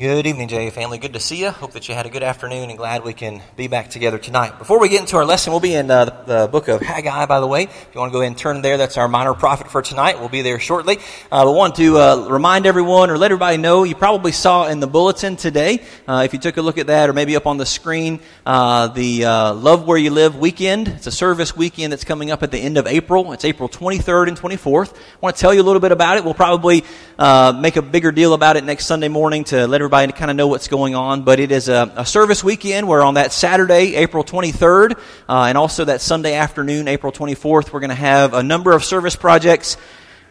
Good evening, JA family. Good to see you. Hope that you had a good afternoon and glad we can be back together tonight. Before we get into our lesson, we'll be in uh, the, book of Haggai, by the way. If you want to go ahead and turn there, that's our minor prophet for tonight. We'll be there shortly. Uh, want to uh, remind everyone or let everybody know you probably saw in the bulletin today, uh, if you took a look at that or maybe up on the screen, uh, the uh, Love Where You Live weekend. It's a service weekend that's coming up at the end of April. It's April 23rd and 24th. I want to tell you a little bit about it. We'll probably make a bigger deal about it next Sunday morning to let everybody everybody to kind of know what's going on. But it is a, a service weekend where on that Saturday, April 23rd, uh, and also that Sunday afternoon, April 24th, we're going to have a number of service projects.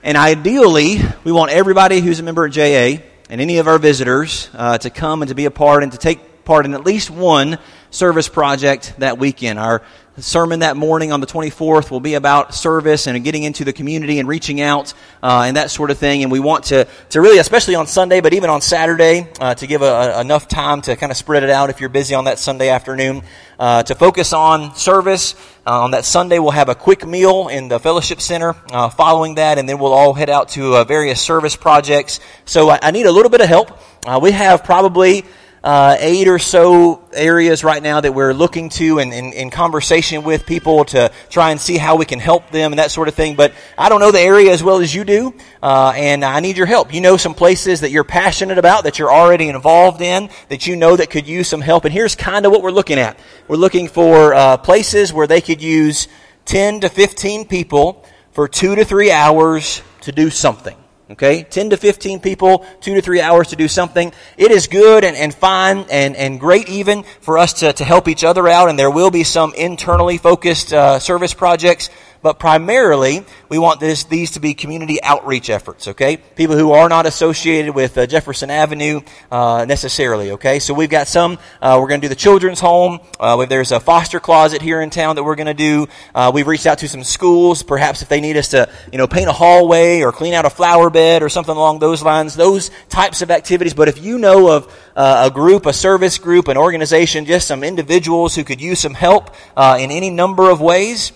And ideally, we want everybody who's a member at JA and any of our visitors uh, to come and to be a part and to take part in at least one service project that weekend. Our sermon that morning on the 24th will be about service and getting into the community and reaching out uh, and that sort of thing. And we want to, to really, especially on Sunday, but even on Saturday, uh, to give a, a, enough time to kind of spread it out if you're busy on that Sunday afternoon, uh, to focus on service. Uh, on that Sunday, we'll have a quick meal in the fellowship center uh, following that, and then we'll all head out to uh, various service projects. So I, I, need a little bit of help. we have probably uh, eight or so areas right now that we're looking to and in conversation with people to try and see how we can help them and that sort of thing. But I don't know the area as well as you do, uh, and I need your help. You know some places that you're passionate about, that you're already involved in, that you know that could use some help. And here's kind of what we're looking at. We're looking for uh, places where they could use 10 to 15 people for two to three hours to do something. Okay? 10 to 15 people, two to three hours to do something. It is good and, and fine and, and great even for us to, to help each other out, and there will be some internally focused uh, service projects but primarily we want this, these to be community outreach efforts, okay? People who are not associated with uh, Jefferson Avenue uh, necessarily, okay? So we've got some, uh, we're going to do the children's home. Uh, there's a foster closet here in town that we're going to do. Uh, we've reached out to some schools, perhaps if they need us to, you know, paint a hallway or clean out a flower bed or something along those lines, those types of activities. But if you know of uh, a group, a service group, an organization, just some individuals who could use some help in any number of ways,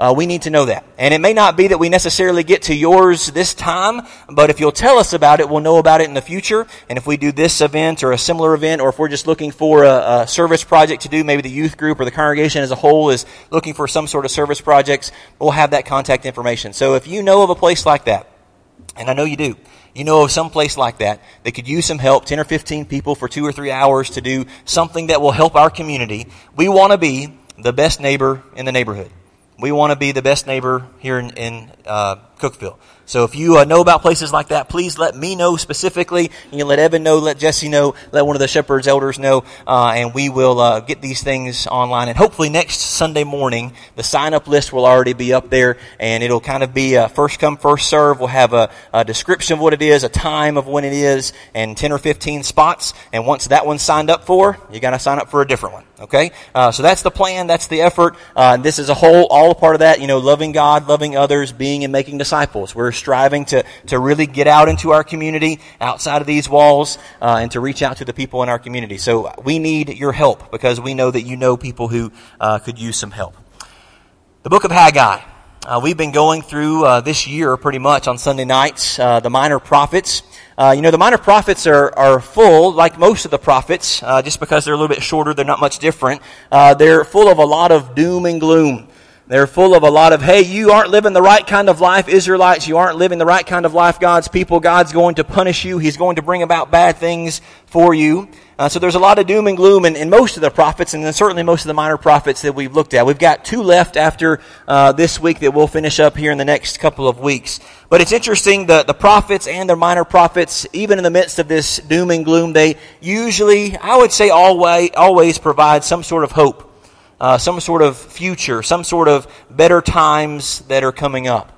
uh, we need to know that. And it may not be that we necessarily get to yours this time, but if you'll tell us about it, we'll know about it in the future. And if we do this event or a similar event, or if we're just looking for a, a service project to do, maybe the youth group or the congregation as a whole is looking for some sort of service projects, we'll have that contact information. So if you know of a place like that, and I know you do, you know of some place like that that could use some help, 10 or 15 people for two or three hours to do something that will help our community, we want to be the best neighbor in the neighborhood. We want to be the best neighbor here in, in uh, Cookeville. So if you uh, know about places like that, please let me know specifically. You can let Evan know, let Jesse know, let one of the shepherds elders know, uh, and we will uh, get these things online. And hopefully next Sunday morning, the sign up list will already be up there, and it'll kind of be a first come, first serve. We'll have a, a description of what it is, a time of when it is, and 10 or 15 spots. And once that one's signed up for, you got to sign up for a different one. Okay? Uh, so that's the plan, that's the effort. Uh, this is a whole, all a part of that, you know, loving God, loving others, being and making disciples. We're striving to, to really get out into our community outside of these walls uh, and to reach out to the people in our community. So we need your help because we know that you know people who uh, could use some help. The book of Haggai. Uh, we've been going through uh, this year pretty much on Sunday nights, uh, the minor prophets. Uh, you know, the minor prophets are, are full, like most of the prophets, just because they're a little bit shorter, they're not much different. they're full of a lot of doom and gloom. They're full of a lot of, hey, you aren't living the right kind of life, Israelites. You aren't living the right kind of life, God's people. God's going to punish you. He's going to bring about bad things for you. Uh, so there's a lot of doom and gloom in, in, most of the prophets, and then certainly most of the minor prophets that we've looked at. We've got two left after uh, this week that we'll finish up here in the next couple of weeks. But it's interesting, the, the prophets and the minor prophets, even in the midst of this doom and gloom, they usually, I would say always, always provide some sort of hope uh, some sort of future, some sort of better times that are coming up.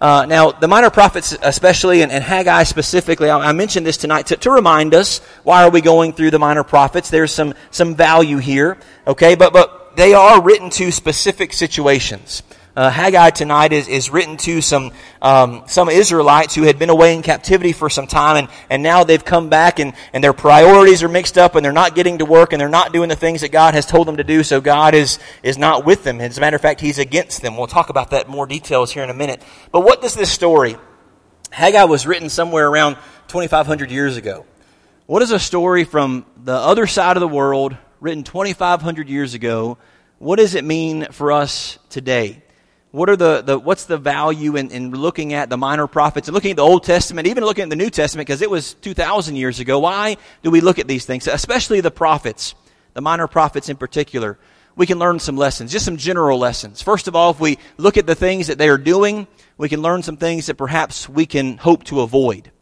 Uh, now, the minor prophets, especially, and, and Haggai specifically, I, I mentioned this tonight to, to, remind us why are we going through the minor prophets. There's some some value here, okay? But but they are written to specific situations uh, Haggai tonight is, is written to some um, some Israelites who had been away in captivity for some time, and, and now they've come back, and, and their priorities are mixed up, and they're not getting to work, and they're not doing the things that God has told them to do. So God is is not with them. As a matter of fact, He's against them. We'll talk about that more details here in a minute. But what does this story? Haggai was written somewhere around 2,500 years ago. What is a story from the other side of the world, written 2,500 years ago? What does it mean for us today? What are the, the what's the value in, in looking at the minor prophets and looking at the Old Testament, even looking at the New Testament, because it was 2,000 years ago? Why do we look at these things, especially the prophets, the minor prophets in particular? We can learn some lessons, just some general lessons. First of all, if we look at the things that they are doing, we can learn some things that perhaps we can hope to avoid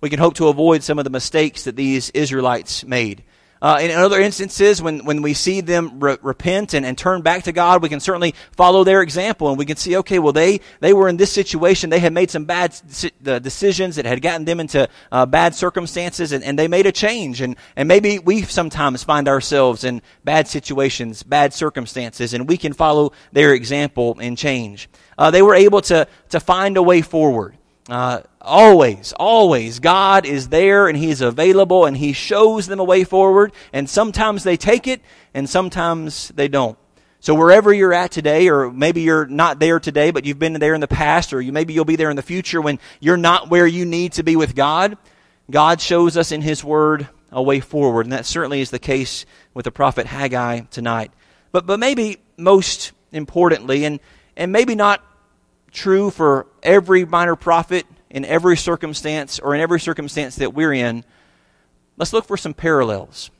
we can hope to avoid some of the mistakes that these Israelites made. Uh, in other instances, when, when we see them re- repent and, and turn back to God, we can certainly follow their example and we can see, okay, well, they, they were in this situation. They had made some bad decisions that had gotten them into uh, bad circumstances and, and they made a change. And, and maybe we sometimes find ourselves in bad situations, bad circumstances, and we can follow their example and change. Uh, they were able to, to find a way forward. Uh, always, always, God is there and He is available and He shows them a way forward. And sometimes they take it and sometimes they don't. So wherever you're at today, or maybe you're not there today, but you've been there in the past, or you, maybe you'll be there in the future when you're not where you need to be with God, God shows us in His Word a way forward. And that certainly is the case with the prophet Haggai tonight. But, but maybe most importantly, and, and maybe not true for every minor prophet in every circumstance or in every circumstance that we're in, let's look for some parallels.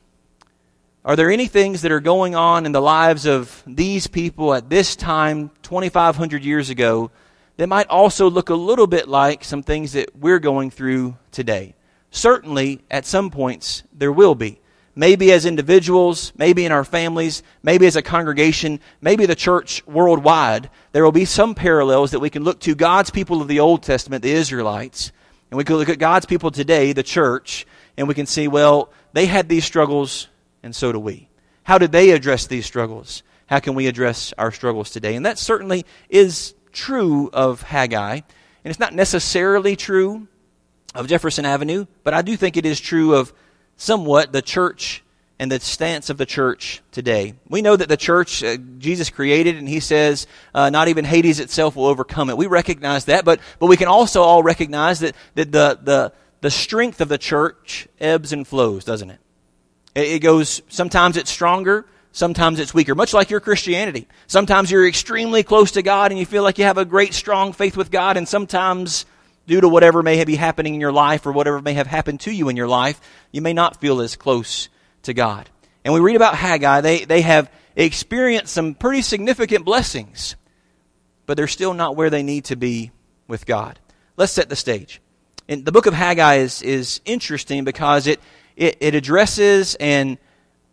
Are there any things that are going on in the lives of these people at this time, 2,500 years ago, that might also look a little bit like some things that we're going through today? Certainly, at some points, there will be maybe as individuals, maybe in our families, maybe as a congregation, maybe the church worldwide, there will be some parallels that we can look to God's people of the Old Testament, the Israelites, and we can look at God's people today, the church, and we can see, well, they had these struggles, and so do we. How did they address these struggles? How can we address our struggles today? And that certainly is true of Haggai, and it's not necessarily true of Jefferson Avenue, but I do think it is true of somewhat the church and the stance of the church today. We know that the church, uh, Jesus created, and he says, uh, not even Hades itself will overcome it. We recognize that, but, but we can also all recognize that, that the, the, the strength of the church ebbs and flows, doesn't it? it? It goes, sometimes it's stronger, sometimes it's weaker, much like your Christianity. Sometimes you're extremely close to God and you feel like you have a great, strong faith with God, and sometimes due to whatever may be happening in your life or whatever may have happened to you in your life, you may not feel as close to God. And we read about Haggai, they, they have experienced some pretty significant blessings, but they're still not where they need to be with God. Let's set the stage. And the book of Haggai is, is interesting because it, it, it addresses and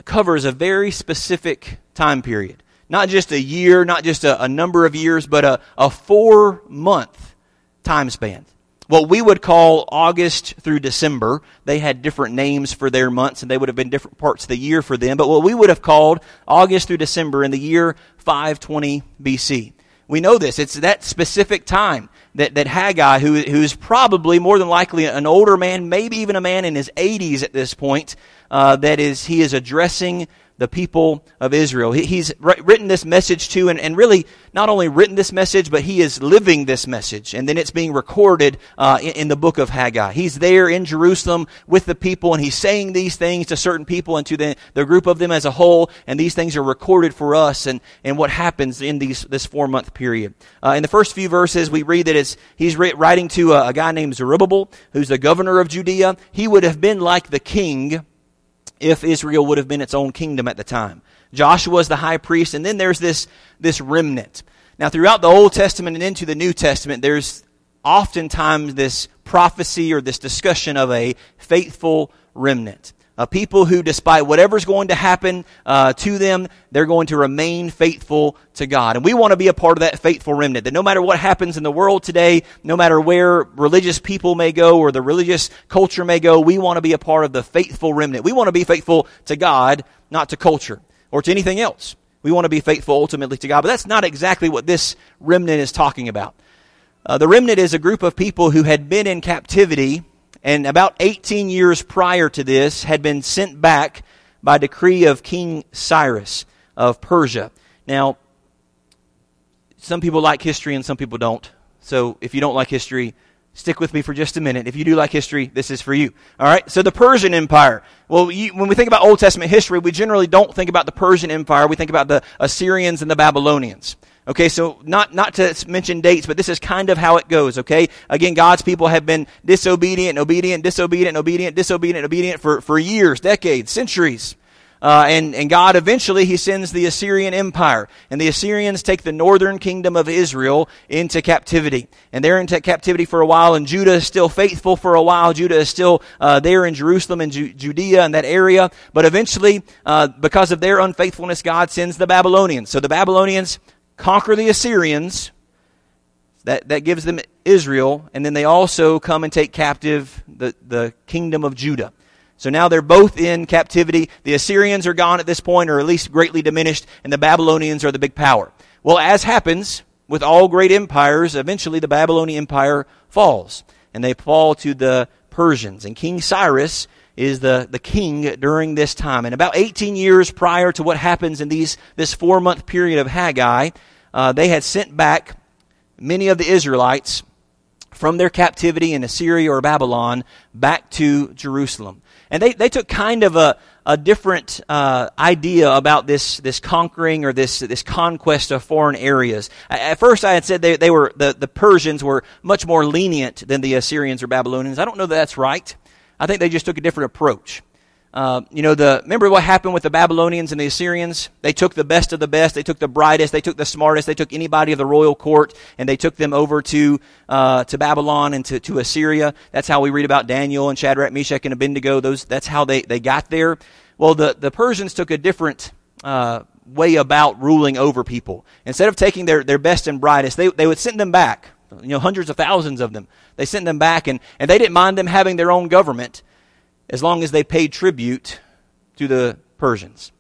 covers a very specific time period. Not just a year, not just a, a number of years, but a, a four month time span what we would call August through December. They had different names for their months, and they would have been different parts of the year for them. But what we would have called August through December in the year 520 BC. We know this. It's that specific time that, that Haggai, who, who is probably more than likely an older man, maybe even a man in his 80s at this point, uh, that is, he is addressing the people of Israel. He, he's written this message to, and, really not only written this message, but he is living this message. And then it's being recorded uh, in, the book of Haggai. He's there in Jerusalem with the people, and he's saying these things to certain people and to the, group of them as a whole. And these things are recorded for us and, and what happens in these, this four month period. Uh, in the first few verses, we read that it's, he's writing to a guy named Zerubbabel, who's the governor of Judea. He would have been like the king if Israel would have been its own kingdom at the time. Joshua is the high priest, and then there's this, this remnant. Now, throughout the Old Testament and into the New Testament, there's oftentimes this prophecy or this discussion of a faithful remnant uh, people who, despite whatever's going to happen uh, to them, they're going to remain faithful to God. And we want to be a part of that faithful remnant. That no matter what happens in the world today, no matter where religious people may go or the religious culture may go, we want to be a part of the faithful remnant. We want to be faithful to God, not to culture or to anything else. We want to be faithful ultimately to God. But that's not exactly what this remnant is talking about. Uh, the remnant is a group of people who had been in captivity and about 18 years prior to this had been sent back by decree of King Cyrus of Persia. Now, some people like history and some people don't. So if you don't like history, Stick with me for just a minute. If you do like history, this is for you. All right. So the Persian Empire. Well, you, when we think about Old Testament history, we generally don't think about the Persian Empire. We think about the Assyrians and the Babylonians. Okay, so not, not to mention dates, but this is kind of how it goes, okay? Again, God's people have been disobedient, obedient, disobedient, obedient, disobedient, obedient for, for years, decades, centuries. Uh, and, and God eventually, he sends the Assyrian Empire. And the Assyrians take the northern kingdom of Israel into captivity. And they're into captivity for a while, and Judah is still faithful for a while. Judah is still uh, there in Jerusalem and Ju- Judea and that area. But eventually, uh, because of their unfaithfulness, God sends the Babylonians. So the Babylonians conquer the Assyrians. That, that gives them Israel, and then they also come and take captive the, the kingdom of Judah. So now they're both in captivity. The Assyrians are gone at this point, or at least greatly diminished, and the Babylonians are the big power. Well, as happens with all great empires, eventually the Babylonian Empire falls, and they fall to the Persians. And King Cyrus is the, the king during this time. And about 18 years prior to what happens in these, this four month period of Haggai, uh, they had sent back many of the Israelites from their captivity in Assyria or Babylon back to Jerusalem. And they, they took kind of a, a different uh, idea about this, this conquering or this, this conquest of foreign areas. At first, I had said they, they were, the, the Persians were much more lenient than the Assyrians or Babylonians. I don't know that that's right. I think they just took a different approach. Uh, you know, the remember what happened with the Babylonians and the Assyrians? They took the best of the best. They took the brightest. They took the smartest. They took anybody of the royal court, and they took them over to uh, to Babylon and to, to Assyria. That's how we read about Daniel and Shadrach, Meshach, and Abednego. Those that's how they, they got there. Well, the the Persians took a different uh, way about ruling over people. Instead of taking their, their best and brightest, they they would send them back. You know, hundreds of thousands of them. They sent them back, and, and they didn't mind them having their own government as long as they paid tribute to the Persians,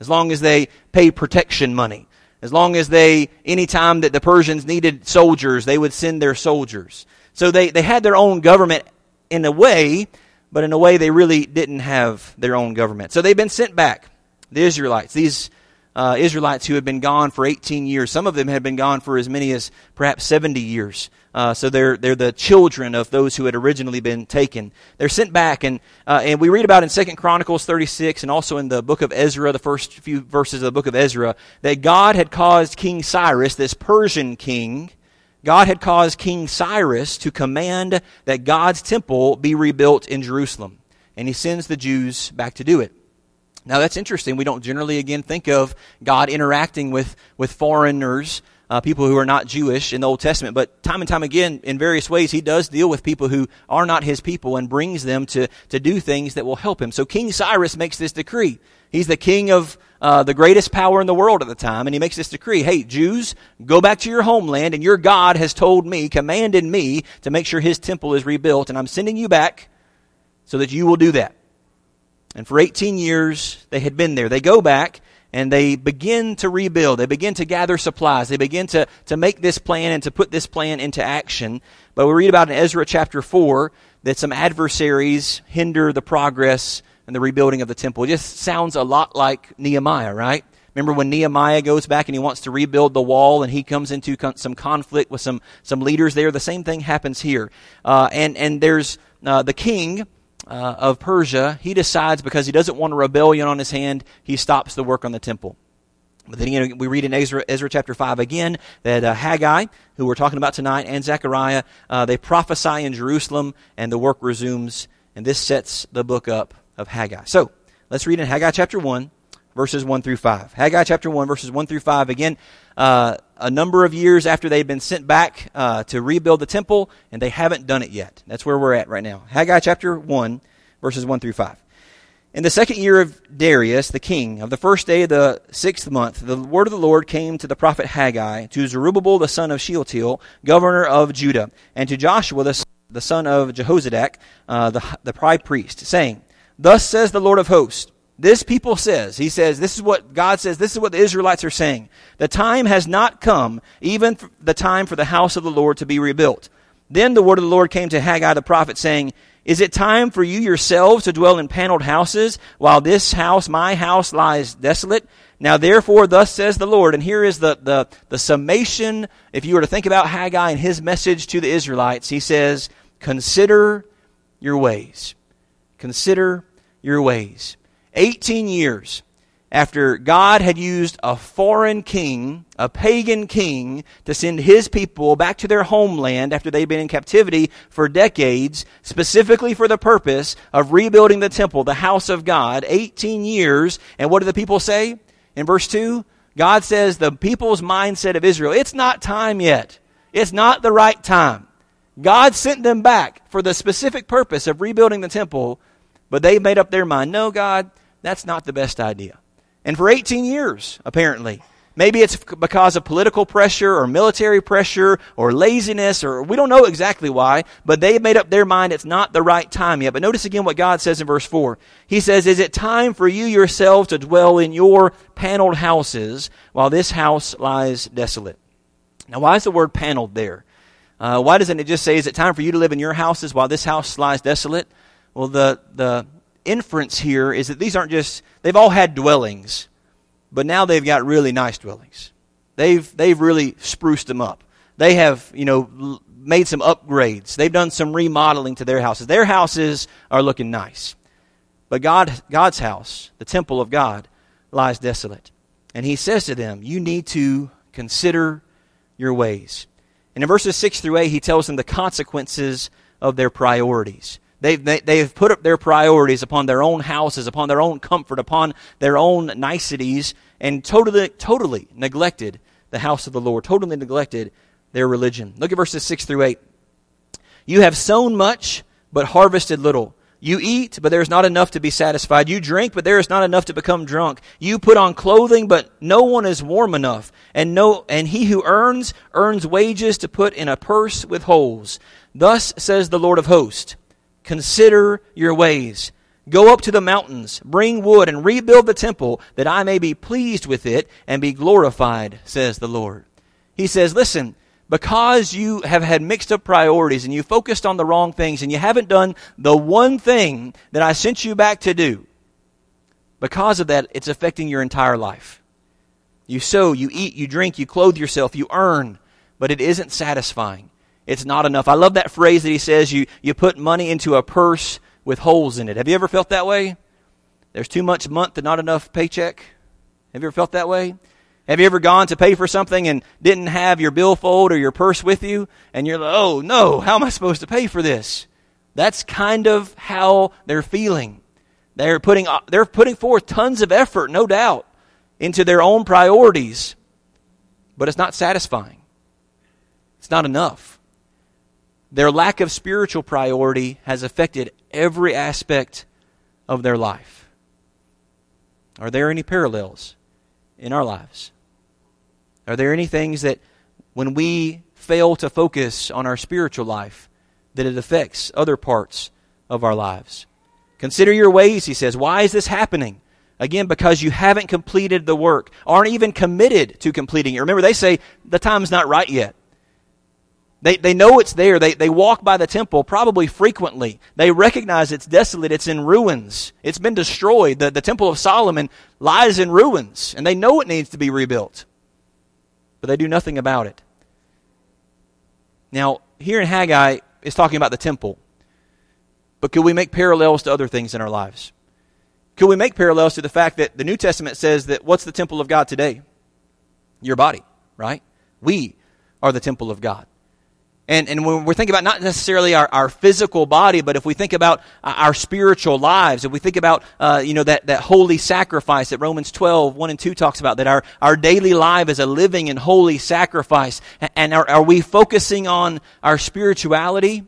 as long as they paid protection money, as long as they, any time that the Persians needed soldiers, they would send their soldiers. So they, they had their own government in a way, but in a way they really didn't have their own government. So they've been sent back, the Israelites, these uh, Israelites who had been gone for 18 years. Some of them had been gone for as many as perhaps 70 years. Uh, so they're, they're the children of those who had originally been taken. They're sent back, and, uh, and we read about in Second Chronicles 36 and also in the book of Ezra, the first few verses of the book of Ezra, that God had caused King Cyrus, this Persian king, God had caused King Cyrus to command that God's temple be rebuilt in Jerusalem. And he sends the Jews back to do it. Now that's interesting. We don't generally again think of God interacting with, with foreigners uh, people who are not Jewish in the Old Testament. But time and time again, in various ways, he does deal with people who are not his people and brings them to, to do things that will help him. So King Cyrus makes this decree. He's the king of uh, the greatest power in the world at the time, and he makes this decree Hey, Jews, go back to your homeland, and your God has told me, commanded me to make sure his temple is rebuilt, and I'm sending you back so that you will do that. And for 18 years, they had been there. They go back, and they begin to rebuild. They begin to gather supplies. They begin to, to make this plan and to put this plan into action. But we read about in Ezra chapter 4 that some adversaries hinder the progress and the rebuilding of the temple. It just sounds a lot like Nehemiah, right? Remember when Nehemiah goes back and he wants to rebuild the wall and he comes into con- some conflict with some, some leaders there? The same thing happens here. Uh, and, and there's uh, the king uh, of Persia, he decides because he doesn't want a rebellion on his hand, he stops the work on the temple. But then we read in Ezra, Ezra chapter 5 again that uh, Haggai, who we're talking about tonight, and Zechariah, uh, they prophesy in Jerusalem and the work resumes. And this sets the book up of Haggai. So let's read in Haggai chapter 1, verses 1 through 5. Haggai chapter 1, verses 1 through 5. Again, uh, a number of years after they've been sent back uh, to rebuild the temple, and they haven't done it yet. That's where we're at right now. Haggai chapter 1, verses 1 through 5. In the second year of Darius, the king, of the first day of the sixth month, the word of the Lord came to the prophet Haggai, to Zerubbabel the son of Shealtiel, governor of Judah, and to Joshua the, son of Jehozadak, uh, the, the high priest, saying, Thus says the Lord of hosts, this people says, he says, this is what God says, this is what the Israelites are saying. The time has not come, even the time for the house of the Lord to be rebuilt. Then the word of the Lord came to Haggai the prophet, saying, Is it time for you yourselves to dwell in paneled houses, while this house, my house, lies desolate? Now therefore, thus says the Lord, and here is the, the, the summation, if you were to think about Haggai and his message to the Israelites, he says, Consider your ways. Consider your ways. 18 years after God had used a foreign king, a pagan king, to send his people back to their homeland after they'd been in captivity for decades, specifically for the purpose of rebuilding the temple, the house of God, 18 years. And what do the people say? In verse 2, God says the people's mindset of Israel, it's not time yet. It's not the right time. God sent them back for the specific purpose of rebuilding the temple, but they made up their mind, no, God, that's not the best idea. And for 18 years, apparently. Maybe it's because of political pressure or military pressure or laziness or we don't know exactly why, but they have made up their mind it's not the right time yet. But notice again what God says in verse 4. He says, Is it time for you yourselves to dwell in your paneled houses while this house lies desolate? Now, why is the word paneled there? Uh, why doesn't it just say, Is it time for you to live in your houses while this house lies desolate? Well, the, the inference here is that these aren't just, they've all had dwellings, but now they've got really nice dwellings. They've, they've really spruced them up. They have, you know, made some upgrades. They've done some remodeling to their houses. Their houses are looking nice. But God, God's house, the temple of God, lies desolate. And he says to them, You need to consider your ways. And in verses 6 through 8, he tells them the consequences of their priorities. They've, they, have they have put up their priorities upon their own houses, upon their own comfort, upon their own niceties, and totally, totally neglected the house of the Lord, totally neglected their religion. Look at verses 6 through 8. You have sown much, but harvested little. You eat, but there is not enough to be satisfied. You drink, but there is not enough to become drunk. You put on clothing, but no one is warm enough. And no, and he who earns, earns wages to put in a purse with holes. Thus says the Lord of hosts. Consider your ways. Go up to the mountains, bring wood, and rebuild the temple, that I may be pleased with it and be glorified, says the Lord. He says, Listen, because you have had mixed up priorities and you focused on the wrong things and you haven't done the one thing that I sent you back to do, because of that, it's affecting your entire life. You sow, you eat, you drink, you clothe yourself, you earn, but it isn't satisfying. It's not enough. I love that phrase that he says you, you put money into a purse with holes in it. Have you ever felt that way? There's too much month and not enough paycheck. Have you ever felt that way? Have you ever gone to pay for something and didn't have your billfold or your purse with you? And you're like, oh no, how am I supposed to pay for this? That's kind of how they're feeling. They're putting, uh, they're putting forth tons of effort, no doubt, into their own priorities, but it's not satisfying. It's not enough. Their lack of spiritual priority has affected every aspect of their life. Are there any parallels in our lives? Are there any things that when we fail to focus on our spiritual life, that it affects other parts of our lives? Consider your ways, he says. Why is this happening? Again, because you haven't completed the work, aren't even committed to completing it. Remember, they say the time's not right yet. They, they know it's there. They, they walk by the temple probably frequently. They recognize it's desolate. It's in ruins. It's been destroyed. The, the temple of Solomon lies in ruins, and they know it needs to be rebuilt. But they do nothing about it. Now, here in Haggai, it's talking about the temple. But could we make parallels to other things in our lives? Could we make parallels to the fact that the New Testament says that what's the temple of God today? Your body, right? We are the temple of God. And, and when we're thinking about not necessarily our, our physical body, but if we think about our spiritual lives, if we think about, uh, you know, that, that holy sacrifice that Romans 12, 1 and 2 talks about, that our, our daily life is a living and holy sacrifice. And are, are we focusing on our spirituality?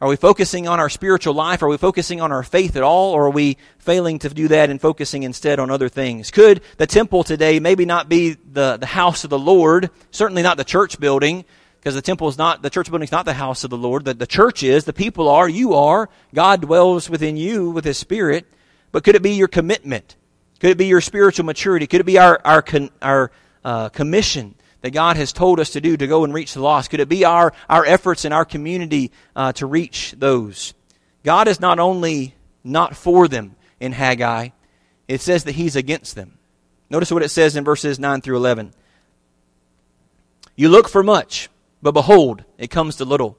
Are we focusing on our spiritual life? Are we focusing on our faith at all? Or are we failing to do that and focusing instead on other things? Could the temple today maybe not be the, the house of the Lord, certainly not the church building, because the temple is not, the church building is not the house of the Lord. The, the church is, the people are, you are. God dwells within you with His Spirit. But could it be your commitment? Could it be your spiritual maturity? Could it be our, our, con, our uh, commission that God has told us to do to go and reach the lost? Could it be our, our efforts in our community uh, to reach those? God is not only not for them in Haggai, it says that He's against them. Notice what it says in verses 9 through 11. You look for much but behold, it comes to little.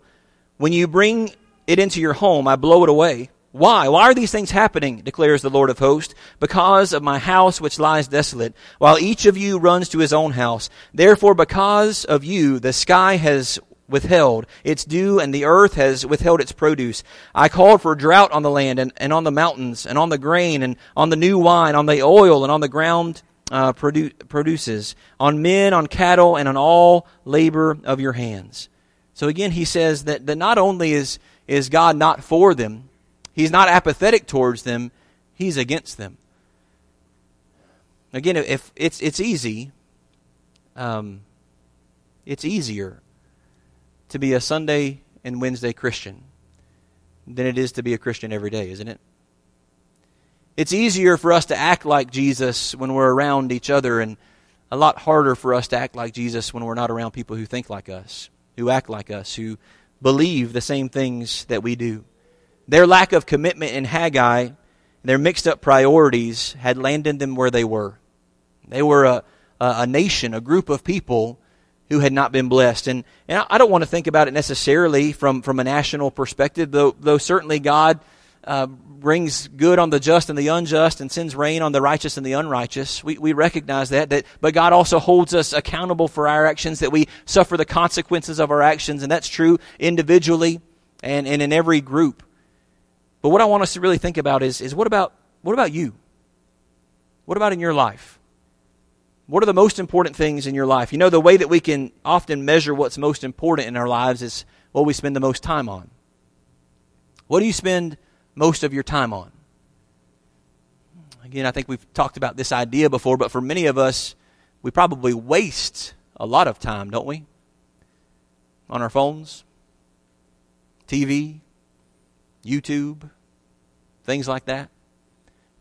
When you bring it into your home, I blow it away. Why? Why are these things happening? declares the Lord of hosts. Because of my house which lies desolate, while each of you runs to his own house. Therefore, because of you, the sky has withheld its dew and the earth has withheld its produce. I called for drought on the land and, and on the mountains and on the grain and on the new wine, on the oil and on the ground uh, produ- produces, on men, on cattle, and on all labor of your hands. So again, he says that, that not only is, is God not for them, he's not apathetic towards them, he's against them. Again, if it's, it's easy, um, it's easier to be a Sunday and Wednesday Christian than it is to be a Christian every day, isn't it? It's easier for us to act like Jesus when we're around each other, and a lot harder for us to act like Jesus when we're not around people who think like us, who act like us, who believe the same things that we do. Their lack of commitment in Haggai, their mixed up priorities, had landed them where they were. They were a, a, a nation, a group of people who had not been blessed. And, and I don't want to think about it necessarily from, from a national perspective, though, though certainly God uh, brings good on the just and the unjust and sends rain on the righteous and the unrighteous. We, we recognize that, that. But God also holds us accountable for our actions, that we suffer the consequences of our actions. And that's true individually and, and in every group. But what I want us to really think about is, is what about what about you? What about in your life? What are the most important things in your life? You know, the way that we can often measure what's most important in our lives is what we spend the most time on. What do you spend most of your time on? Again, I think we've talked about this idea before, but for many of us, we probably waste a lot of time, don't we? On our phones, TV, YouTube, things like that.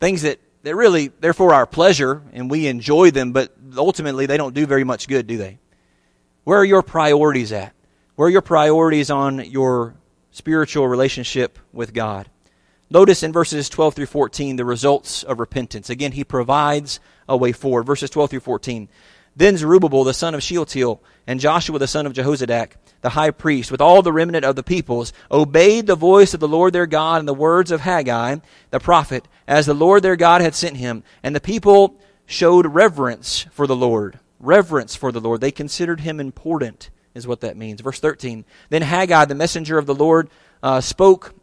Things that they're really they're for our pleasure and we enjoy them, but ultimately they don't do very much good, do they? Where are your priorities at? Where are your priorities on your spiritual relationship with God? Notice in verses 12 through 14 the results of repentance. Again, he provides a way forward. Verses 12 through 14. Then Zerubbabel the son of Shealtiel and Joshua the son of Jehozadak, the high priest, with all the remnant of the peoples, obeyed the voice of the Lord their God and the words of Haggai the prophet, as the Lord their God had sent him. And the people showed reverence for the Lord. Reverence for the Lord. They considered him important, is what that means. Verse 13. Then Haggai, the messenger of the Lord, uh, spoke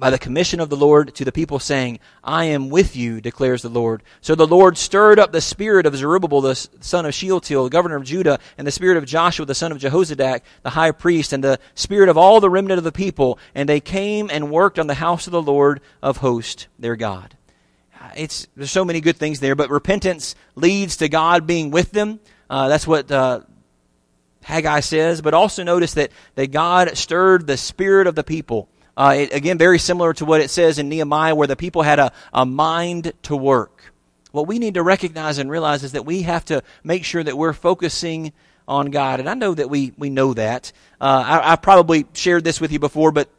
by the commission of the Lord to the people, saying, I am with you, declares the Lord. So the Lord stirred up the spirit of Zerubbabel, the son of Shealtiel, the governor of Judah, and the spirit of Joshua, the son of Jehozadak, the high priest, and the spirit of all the remnant of the people, and they came and worked on the house of the Lord of hosts, their God. It's, there's so many good things there, but repentance leads to God being with them. Uh, that's what uh, Haggai says. But also notice that, that God stirred the spirit of the people. Uh, it, again, very similar to what it says in Nehemiah, where the people had a, a mind to work. What we need to recognize and realize is that we have to make sure that we're focusing on God. And I know that we, we know that. Uh, I, I've probably shared this with you before, but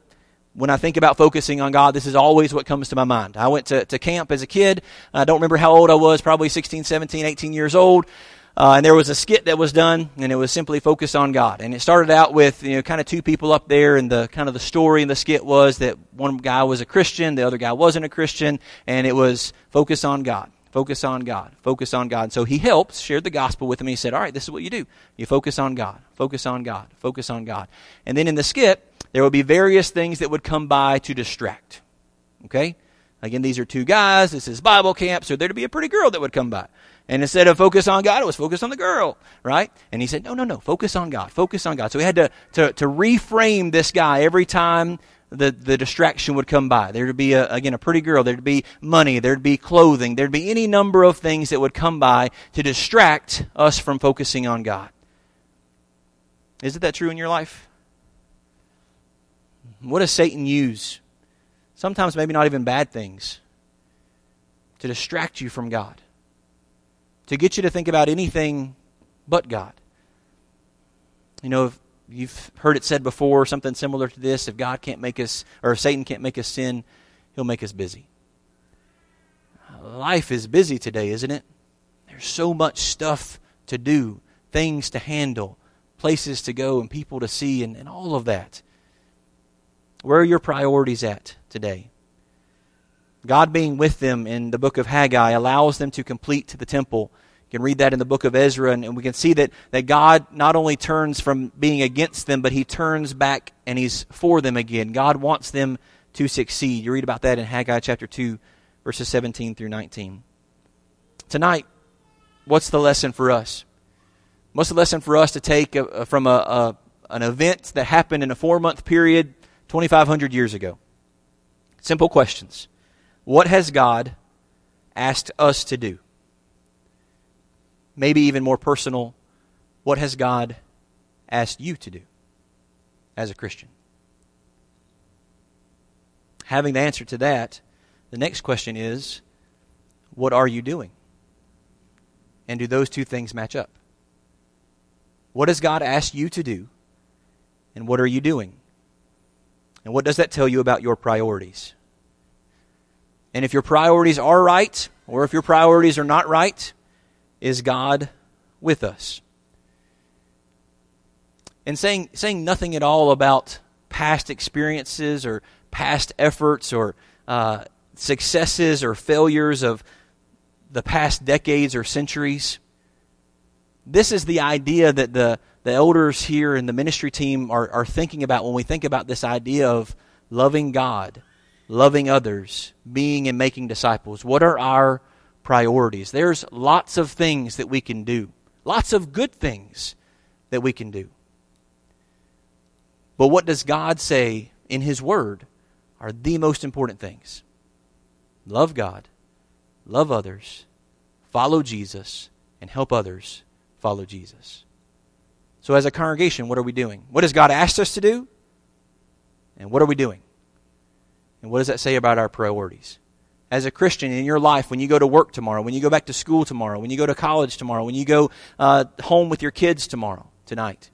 when I think about focusing on God, this is always what comes to my mind. I went to, to camp as a kid. I don't remember how old I was, probably 16, 17, 18 years old. Uh, and there was a skit that was done, and it was simply focused on God. And it started out with you know kind of two people up there, and the kind of the story in the skit was that one guy was a Christian, the other guy wasn't a Christian, and it was focus on God, focus on God, focus on God. So he helped, shared the gospel with him. He said, "All right, this is what you do: you focus on God, focus on God, focus on God." And then in the skit, there would be various things that would come by to distract. Okay. Again, these are two guys. This is Bible camp, so there'd be a pretty girl that would come by. And instead of focus on God, it was focus on the girl, right? And he said, no, no, no, focus on God, focus on God. So we had to, to, to reframe this guy every time the, the distraction would come by. There'd be, a, again, a pretty girl. There'd be money. There'd be clothing. There'd be any number of things that would come by to distract us from focusing on God. Isn't that true in your life? What does Satan use? Sometimes maybe not even bad things to distract you from God to get you to think about anything but God. You know, if you've heard it said before, something similar to this if God can't make us, or if Satan can't make us sin, he'll make us busy. Life is busy today, isn't it? There's so much stuff to do, things to handle, places to go, and people to see, and, and all of that. Where are your priorities at today? God being with them in the book of Haggai allows them to complete the temple. You can read that in the book of Ezra, and, and we can see that, that God not only turns from being against them, but he turns back and he's for them again. God wants them to succeed. You read about that in Haggai chapter 2, verses 17 through 19. Tonight, what's the lesson for us? What's the lesson for us to take a, a, from a, a, an event that happened in a four month period 2,500 years ago? Simple questions. What has God asked us to do? Maybe even more personal, what has God asked you to do as a Christian? Having the answer to that, the next question is what are you doing? And do those two things match up? What has God asked you to do? And what are you doing? And what does that tell you about your priorities? And if your priorities are right, or if your priorities are not right, is God with us? And saying, saying nothing at all about past experiences or past efforts or uh, successes or failures of the past decades or centuries. This is the idea that the, the elders here and the ministry team are, are thinking about when we think about this idea of loving God, loving others, being and making disciples. What are our priorities? There's lots of things that we can do, lots of good things that we can do. But what does God say in His Word are the most important things? Love God, love others, follow Jesus, and help others follow Jesus. So, as a congregation, what are we doing? What has God asked us to do? And what are we doing? And what does that say about our priorities? As a Christian in your life, when you go to work tomorrow, when you go back to school tomorrow, when you go to college tomorrow, when you go uh, home with your kids tomorrow, tonight,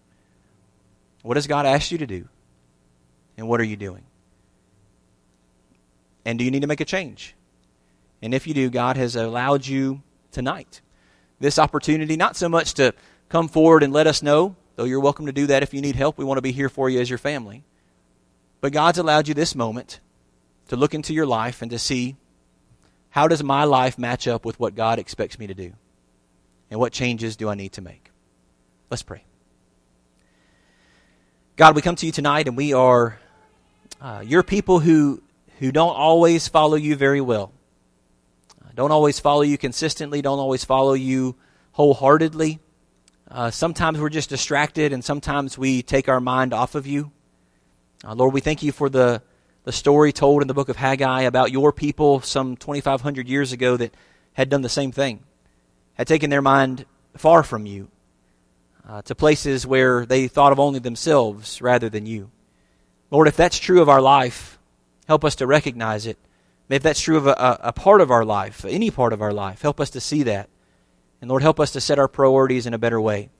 what has God asked you to do? And what are you doing? And do you need to make a change? And if you do, God has allowed you tonight this opportunity, not so much to come forward and let us know, though you're welcome to do that if you need help. We want to be here for you as your family. But God's allowed you this moment to look into your life and to see how does my life match up with what God expects me to do? And what changes do I need to make? Let's pray. God, we come to you tonight and we are uh, your people who, who don't always follow you very well. Uh, don't always follow you consistently, don't always follow you wholeheartedly. Uh, sometimes we're just distracted and sometimes we take our mind off of you. Uh, Lord, we thank you for the, the story told in the book of Haggai about your people some 2,500 years ago that had done the same thing, had taken their mind far from you uh, to places where they thought of only themselves rather than you. Lord, if that's true of our life, help us to recognize it. If that's true of a, a part of our life, any part of our life, help us to see that. And Lord, help us to set our priorities in a better way,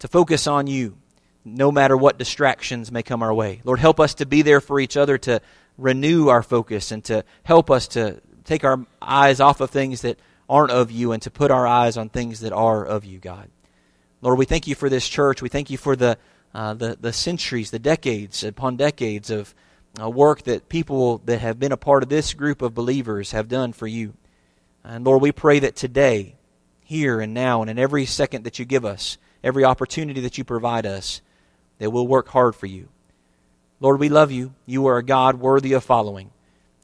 to focus on you no matter what distractions may come our way. Lord, help us to be there for each other, to renew our focus, and to help us to take our eyes off of things that aren't of you and to put our eyes on things that are of you, God. Lord, we thank you for this church. We thank you for the, uh, the, the centuries, the decades upon decades of uh, work that people that have been a part of this group of believers have done for you. And Lord, we pray that today, here and now, and in every second that you give us, every opportunity that you provide us, that we'll work hard for you. Lord, we love you. You are a God worthy of following.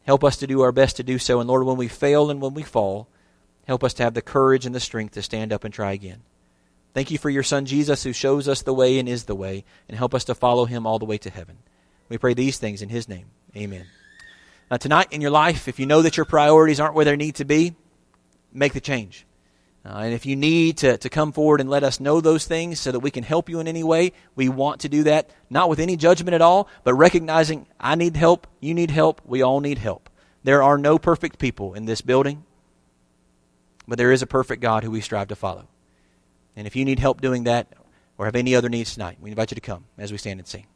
Help us to do our best to do so. And Lord, when we fail and when we fall, help us to have the courage and the strength to stand up and try again. Thank you for your Son Jesus, who shows us the way and is the way, and help us to follow him all the way to heaven. We pray these things in his name. Amen. Now, tonight in your life, if you know that your priorities aren't where they need to be, make the change. Uh, and if you need to, to come forward and let us know those things so that we can help you in any way, we want to do that, not with any judgment at all, but recognizing I need help, you need help, we all need help. There are no perfect people in this building, but there is a perfect God who we strive to follow. And if you need help doing that or have any other needs tonight, we invite you to come as we stand and sing.